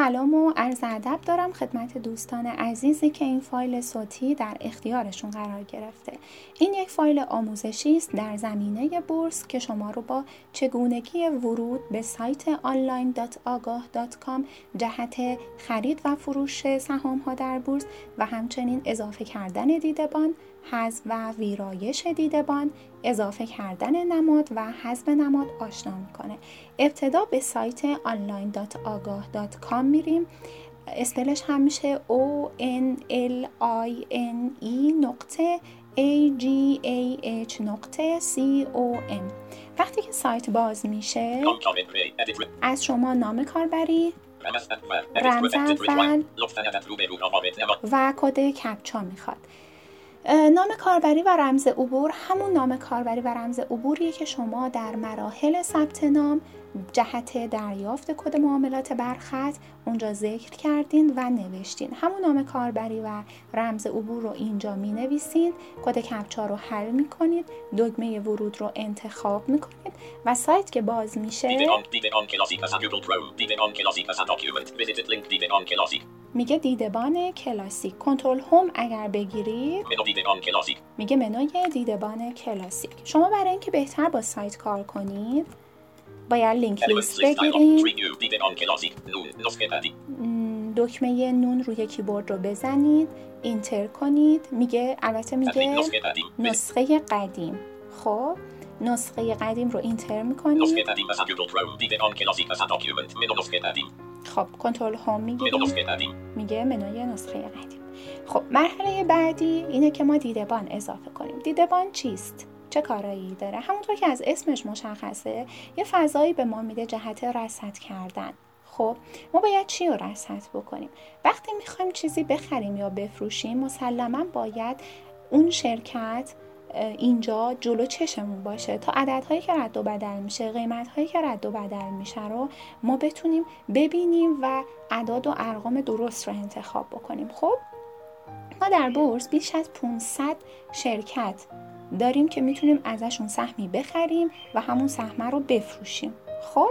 سلام و عرض ادب دارم خدمت دوستان عزیزی که این فایل صوتی در اختیارشون قرار گرفته. این یک فایل آموزشی است در زمینه بورس که شما رو با چگونگی ورود به سایت online.agah.com جهت خرید و فروش سهام ها در بورس و همچنین اضافه کردن دیدبان حذف و ویرایش دیدبان اضافه کردن نماد و حذف نماد آشنا می‌کنه. ابتدا به سایت online.agah.com میریم. اسپلش هم میشه O N L I N E نقطه A G A H نقطه C O M. وقتی که سایت باز میشه از شما نام کاربری رمز اول و کد کپچا می‌خواد. نام کاربری و رمز عبور همون نام کاربری و رمز عبوریه که شما در مراحل ثبت نام جهت دریافت کد معاملات برخط. اونجا ذکر کردین و نوشتین. همون نام کاربری و رمز عبور رو اینجا می نویسین کد کپچا رو حل می کنید دکمه ورود رو انتخاب می کنید و سایت که باز میشه میگه دیدبان کلاسیک کنترل هوم اگر بگیرید میگه منوی دیدبان کلاسیک شما برای اینکه بهتر با سایت کار کنید باید لینک لیست بگیریم. دکمه نون روی کیبورد رو بزنید اینتر کنید. میگه البته میگه نسخه قدیم. خب نسخه قدیم رو اینتر می‌کنید. خب کنترل هوم میگه میگه منوی نسخه قدیم. خب مرحله بعدی اینه که ما دیدبان اضافه کنیم. دیدبان چیست؟ چه کارایی داره. همونطور که از اسمش مشخصه یه فضایی به ما میده جهت رصد کردن. خب ما باید چی رو رصد بکنیم؟ وقتی می‌خوایم چیزی بخریم یا بفروشیم مسلما باید اون شرکت اینجا جلو چشمون باشه تا عددهایی که رد و بدل میشه قیمتهایی که رد و بدل میشه رو ما بتونیم ببینیم و اعداد و ارقام درست رو انتخاب بکنیم. خب ما در بورس بیش از 500 شرکت داریم که می‌تونیم ازشون سهمی بخریم و همون سهمه رو بفروشیم. خب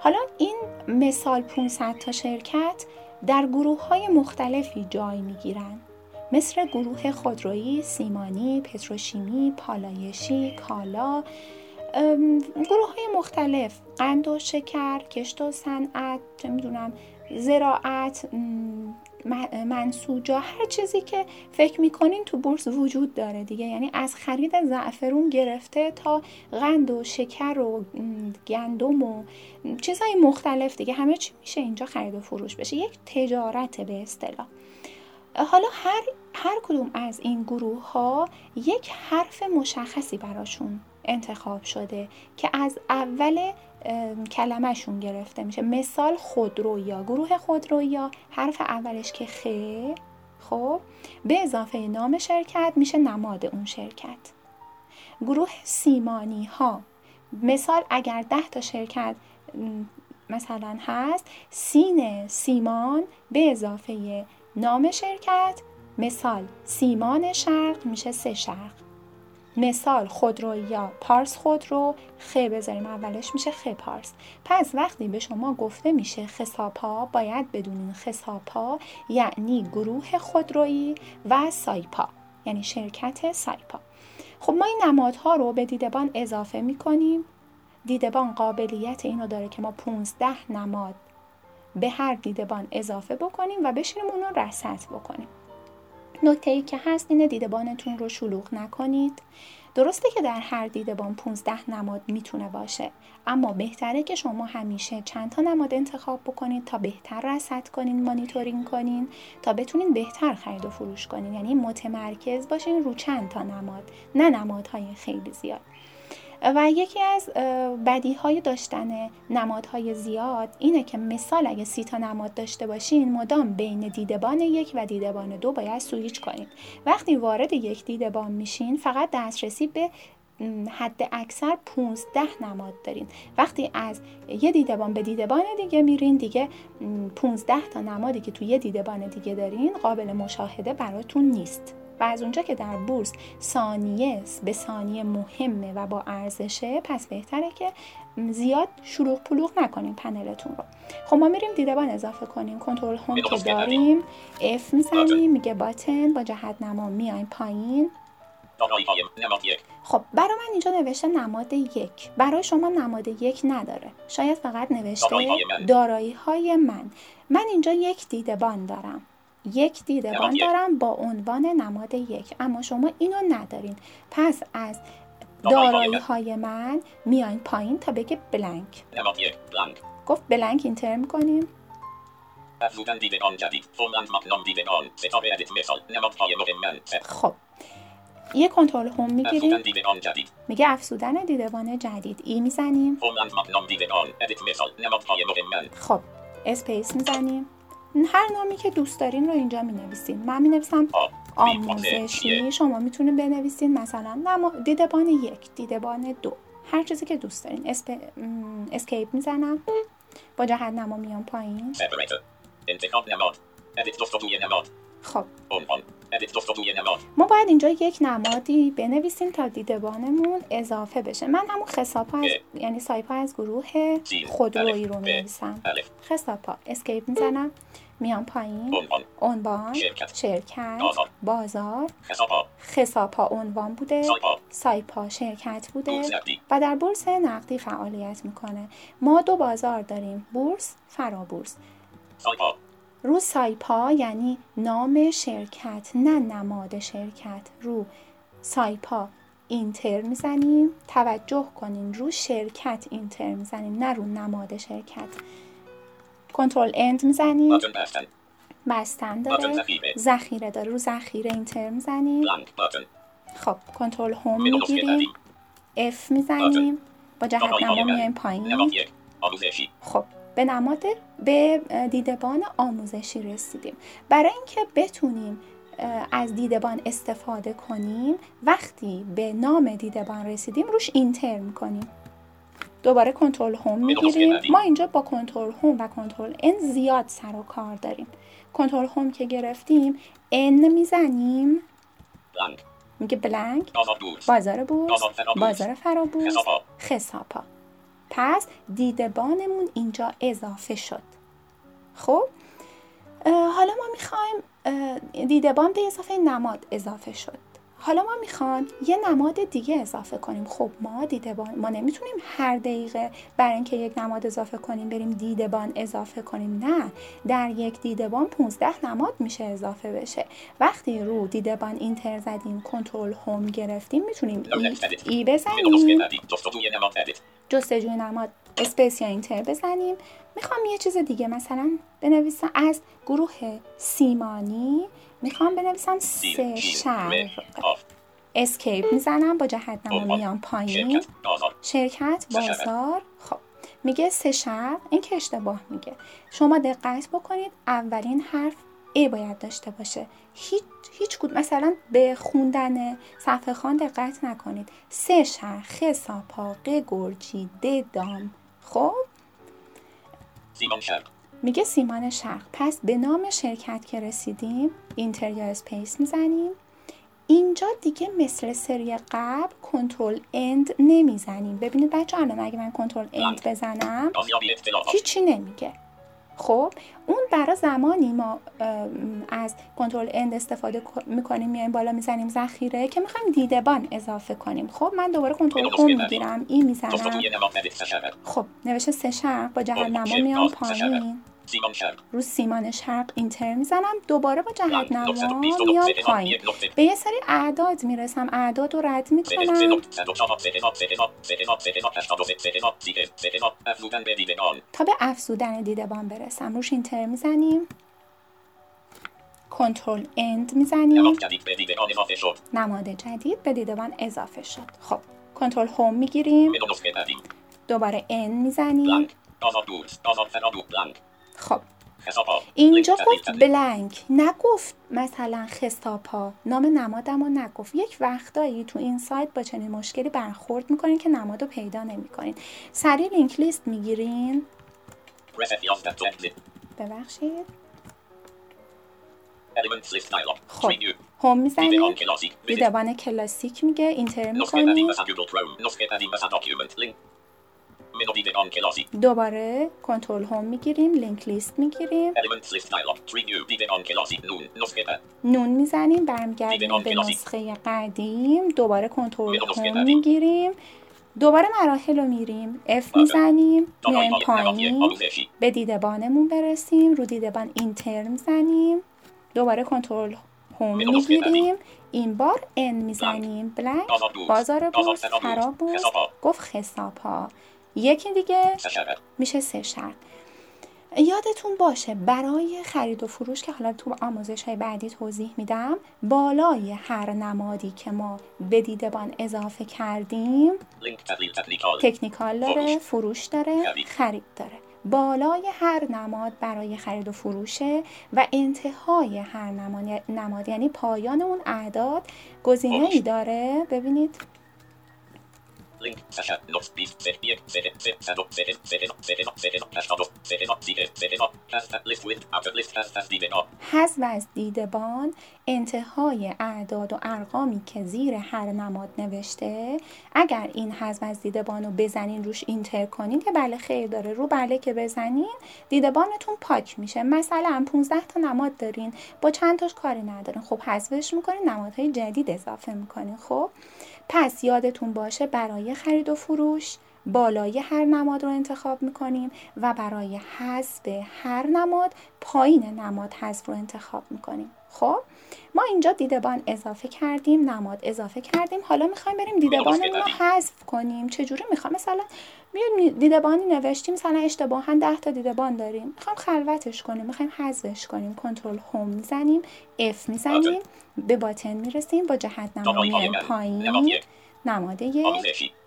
حالا این مثال 500 تا شرکت در گروه های مختلفی جای می‌گیرن. مثل گروه خودرویی، سیمانی، پتروشیمی، پالایشی، کالا گروه های مختلف قند و شکر، کشت و صنعت، چه می‌دونم زراعت منسوجا هر چیزی که فکر می‌کنین تو بورس وجود داره دیگه. یعنی از خرید زعفرون گرفته تا قند و شکر و گندم و چیزهای مختلف دیگه. همه چی میشه اینجا خرید و فروش بشه. یک تجارت به اصطلاح. حالا هر هر کدوم از این گروه ها یک حرف مشخصی براشون انتخاب شده که از اول کلمهشون گرفته میشه. مثال خودرویا. گروه خودرویا حرف اولش که خ خب به اضافه نام شرکت میشه نماد اون شرکت. گروه سیمانی ها مثال اگر ده تا شرکت مثلا هست سین سیمان به اضافه نام شرکت. مثال سیمان شرق میشه سه شرق. مثال خودرو یا پارس خودرو خ بذاریم اولش میشه خ پارس. پس وقتی به شما گفته میشه خساپا باید بدونین خساپا یعنی گروه خودرویی و سایپا یعنی شرکت سایپا. خب ما این نمادها رو به دیدبان اضافه می‌کنیم. دیدبان قابلیت اینو داره که ما 15 نماد به هر دیدبان اضافه بکنیم و بشینیم اون رو رصد بکنیم. نکته ای که هست اینه دیدبانتون رو شلوغ نکنید. درسته که در هر دیدبان 15 نماد می‌تونه باشه اما بهتره که شما همیشه چند تا نماد انتخاب بکنید تا بهتر رصد کنین مانیتورینگ کنین تا بتونین بهتر خرید و فروش کنین. یعنی متمرکز باشین رو چند تا نماد نه نمادهای خیلی زیاد. و یکی از بدی های داشتن نمادهای زیاد اینه که مثال اگه سی تا نماد داشته باشین مدام بین دیدبان یک و دیدبان دو باید سویچ کنید. وقتی وارد یک دیدبان میشین فقط دسترسی به حد اکثر 15 نماد دارین. وقتی از یه دیدبان به دیدبان دیگه میرین دیگه 15 تا نمادی که توی یه دیدبان دیگه دارین قابل مشاهده براتون نیست. و از اونجا که در بورس ثانیه به ثانیه مهمه و با ارزشه پس بهتره که زیاد شلوغ پلوغ نکنیم پنلتون رو. خب ما میریم دیدبان اضافه کنیم. کنترل هوم که داریم. F می‌زنیم میگه باتن با جهت نما میایم پایین. خب برای من اینجا نوشته نماد یک. برای شما نماد یک نداره. شاید فقط نوشته دارایی های من. من اینجا یک دیدبان دارم. یک دیدبان دارم با عنوان نماد یک. اما شما اینو ندارین. پس از دارایی های من میاین پایین تا بگه بلنک. گفت بلنک اینتر می‌کنیم خب. یه کنترل هوم می‌گیریم. میگه افزودن دیدبان جدید. ای می‌زنیم. خب. space می‌زنیم. هر نامی که دوست دارین رو اینجا می نویسین من می نویسم آموزشی شما می‌تونید بنویسین مثلا دیدبان یک دیدبان دو هر چیزی که دوست دارین اسپ... escape می‌زنم با جهت نما میام پایین خب. ما باید اینجا یک نمادی بنویسیم تا دیدبانمون اضافه بشه. من همون خساپا از یعنی سایپا از گروه خودرویی رو می‌نویسم خساپا. اسکیپ می‌زنم. میام پایین. عنوان. شرکت, بازار. خساپا. عنوان بوده. سایپا. شرکت بوده. و در بورس نقدی فعالیت می‌کنه. ما دو بازار داریم. بورس فرابورس. رو سایپا یعنی نام شرکت نه نماد شرکت. رو سایپا اینتر می‌زنیم. توجه کنین رو شرکت اینتر می‌زنیم نه رو نماد شرکت. کنترل اند می‌زنیم. بستن داره. ذخیره. داره. رو ذخیره اینتر می‌زنیم. خب کنترل هوم می‌گیریم. اف می‌زنیم. با جهت نما میایم پایین. خب. به نماد به دیدبان آموزشی رسیدیم. برای اینکه بتونیم از دیدبان استفاده کنیم وقتی به نام دیدبان رسیدیم روش اینتر می‌کنیم. دوباره کنترل هوم می‌گیریم. ما اینجا با کنترل هوم و کنترل ان زیاد سر و کار داریم. کنترل هوم که گرفتیم ان می‌زنیم. میگه بلنک بازار بورس. بازار فرابورس. خساپا. پس دیدبانمون اینجا اضافه شد. خب حالا ما می‌خوایم دیدبان به اضافه نماد اضافه شد. حالا ما می‌خوان یه نماد دیگه اضافه کنیم. خب ما دیدبان ما نمی‌تونیم هر دقیقه برای اینکه یک نماد اضافه کنیم بریم دیدبان اضافه کنیم. نه در یک دیدبان 15 نماد میشه اضافه بشه. وقتی رو دیدبان اینتر زدیم کنترل هوم گرفتیم می‌تونیم ای, ای بزنیم. جستجوی نماد space یا enter بزنیم. می‌خوام یه چیز دیگه مثلا بنویسم از گروه سیمانی. می‌خوام بنویسم سه شرق escape می‌زنم با جهت نما میام پایین. شرکت بازار. خب. میگه سه شرق این که اشتباه میگه. شما دقت بکنید اولین حرف ای باید داشته باشه. هیچ هیچ کود مثلا به خوندن صفحه خوان دقت نکنید. سه شرق خساپا گرجی دام. خب؟ سیمان شرق. میگه سیمان شرق. پس به نام شرکت که رسیدیم enter یا space می‌زنیم. اینجا دیگه مثل سری قبل control end نمی‌زنیم. ببینید بچه الان اگه من control end بزنم هیچی نمیگه. خب اون برای زمانی ما از control end استفاده می‌کنیم میایم بالا می‌زنیم ذخیره که می‌خوایم دیدبان اضافه کنیم. خب من دوباره control home می‌گیرم این می‌زنم. خب نوشته سه شرق با جهت نما میام پایین. سیمان شرق. رو سیمان شرق اینتر می‌زنم. دوباره با جهت نما میام پایین. به یه سری اعداد می‌رسم. اعداد رو رد می‌کنم. تا به افزودن دیدبان برسم. روش اینتر می‌زنیم. کنترل اند می‌زنیم. نماد جدید به دیدبان اضافه شد. خب کنترل هوم می‌گیریم. دوباره ان می‌زنیم. خب. اینجا گفت بلنک. نگفت مثلا خستاپا. نام نمادم رو نگفت. یک وقتایی تو این سایت با چنین مشکلی برخورد می‌کنین که نماد رو پیدا نمی‌کنین. سریع لینک لیست می‌گیرین. ببخشید. خب. هوم می‌زنیم دیدبان کلاسیک میگه. اینتر می‌کنیم دوباره کنترل هوم می‌گیریم لینک لیست می‌گیریم. نون می‌زنیم برمیگردیم به نسخه قدیم. دوباره کنترل هوم می‌گیریم. دوباره مراحل رو میریم. F می‌زنیم. میایم پایین. به دیدبانمون برسیم. رو دیدبان اینتر می‌زنیم. دوباره کنترل هوم می‌گیریم. این بار N می‌زنیم. بلنک بازار بورس خراب بود. گفت خساب ها یکی دیگه میشه سه شرط یادتون باشه برای خرید و فروش که حالا تو آموزش های بعدی توضیح میدم بالای هر نمادی که ما به دیدبان اضافه کردیم تکنیکال داره فروش. داره خرید داره. بالای هر نماد برای خرید و فروشه و انتهای هر نماد یعنی پایان اون اعداد گزینه ای داره. ببینید. Link Sasha Set Set List with Has از دیدبان انتهای اعداد و ارقامی که زیر هر نماد نوشته. اگر این حذف از دیدبان رو بزنین روش اینتر کنین که بله خیر داره. رو بله که بزنین دیدبانتون پاک میشه. مثلا 15 تا نماد دارین با چند تاش کاری ندارین. خب حذفش می‌کنین نمادهای جدید اضافه می‌کنین. خب پس یادتون باشه برای خرید و فروش بالای هر نماد رو انتخاب می‌کنیم و برای حذف هر نماد پایین نماد حذف رو انتخاب می‌کنیم. خب؟ ما اینجا دیدبان اضافه کردیم نماد اضافه کردیم. حالا می‌خوایم بریم دیدبانمون رو حذف کنیم. چجوری می‌خوام؟ مثلا میاد دیدبانی نوشتیم مثلا اشتباها 10 تا دیدبان داریم. می‌خوام خلوتش کنیم. می‌خوایم حذفش کنیم. کنترل هوم می‌زنیم اف می‌زنیم به باتن می‌رسیم با جهت نمایی پایین. نماده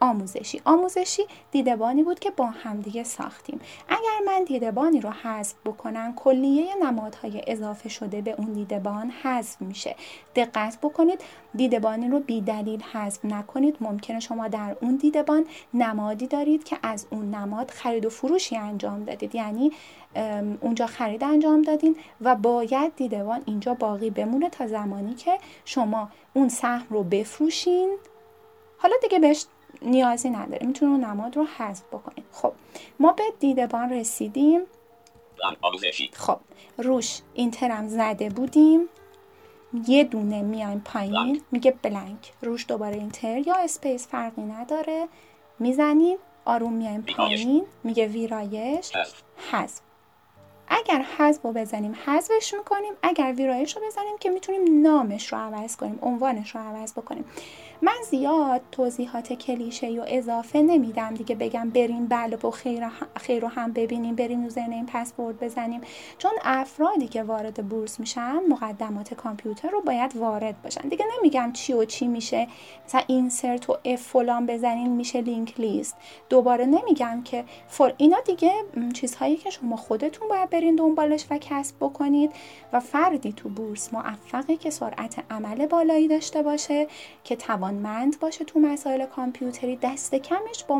آموزشی. آموزشی. دیدبانی بود که با همدیگه ساختیم. اگر من دیدبانی رو حذف بکنم کلیه نمادهای اضافه شده به اون دیدبان حذف میشه. دقت بکنید دیدبانی رو بی دلیل حذف نکنید. ممکنه شما در اون دیدبان نمادی دارید که از اون نماد خرید و فروشی انجام دادید. یعنی اونجا خرید انجام دادین و باید دیدبان اینجا باقی بمونه تا زمانی که شما اون سهم رو بفروشین. حالا دیگه بهش نیازی نداره می‌تونه اون نماد رو حذف بکنید خب ما به دیدبان رسیدیم. خب روش enter م زده بودیم. یه دونه میایم پایین. میگه blank. روش دوباره enter. یا space فرقی نداره. می‌زنیم. آروم میایم پایین. میگه ویرایش. حذف. اگر حذف رو بزنیم حذفش می‌کنیم. اگر ویرایش رو بزنیم که می‌تونیم نامش رو عوض کنیم عنوانش رو عوض بکنیم. من زیاد توضیحات کلیشه و اضافه نمیدم دیگه بگم بریم بله و خیر, رو هم ببینیم بریم username password بزنیم. چون افرادی که وارد بورس میشن مقدمات کامپیوتر رو باید وارد باشن دیگه نمیگم چی و چی میشه. مثلا insert و F فلان بزنین میشه link list. دوباره نمیگم که فر اینا دیگه چیزهایی که شما خودتون باید برین دنبالش و کسب بکنید. و فردی تو بورس موفقی که سرعت عمل بالایی داشته باشه که توانمند باشه تو مسائل کامپیوتری دست کمش با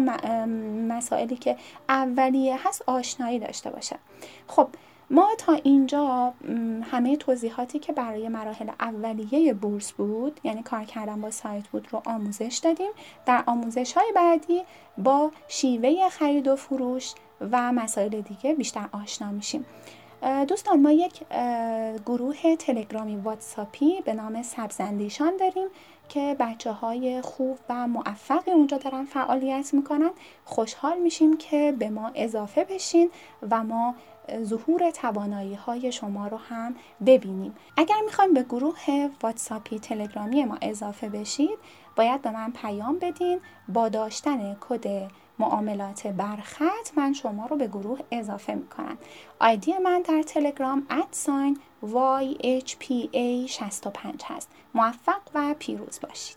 مسائلی که اولیه هست آشنایی داشته باشه. خب ما تا اینجا همه توضیحاتی که برای مراحل اولیه بورس بود یعنی کار کردن با سایت بود رو آموزش دادیم. در آموزش های بعدی با شیوه خرید و فروش و مسائل دیگه بیشتر آشنا میشیم. دوستان ما یک گروه تلگرامی واتساپی به نام سبزندیشان داریم. که بچه های خوب و موفقی اونجا دارن فعالیت می‌کنن. خوشحال میشیم که به ما اضافه بشین و ما ظهور توانایی های شما رو هم ببینیم. اگر می‌خوایم به گروه واتساپی تلگرامی ما اضافه بشید باید به من پیام بدین با داشتن کد معاملات برخط من شما رو به گروه اضافه می‌کنم. آیدی من در تلگرام ادساین YHPA65 هست. موفق و پیروز باشید.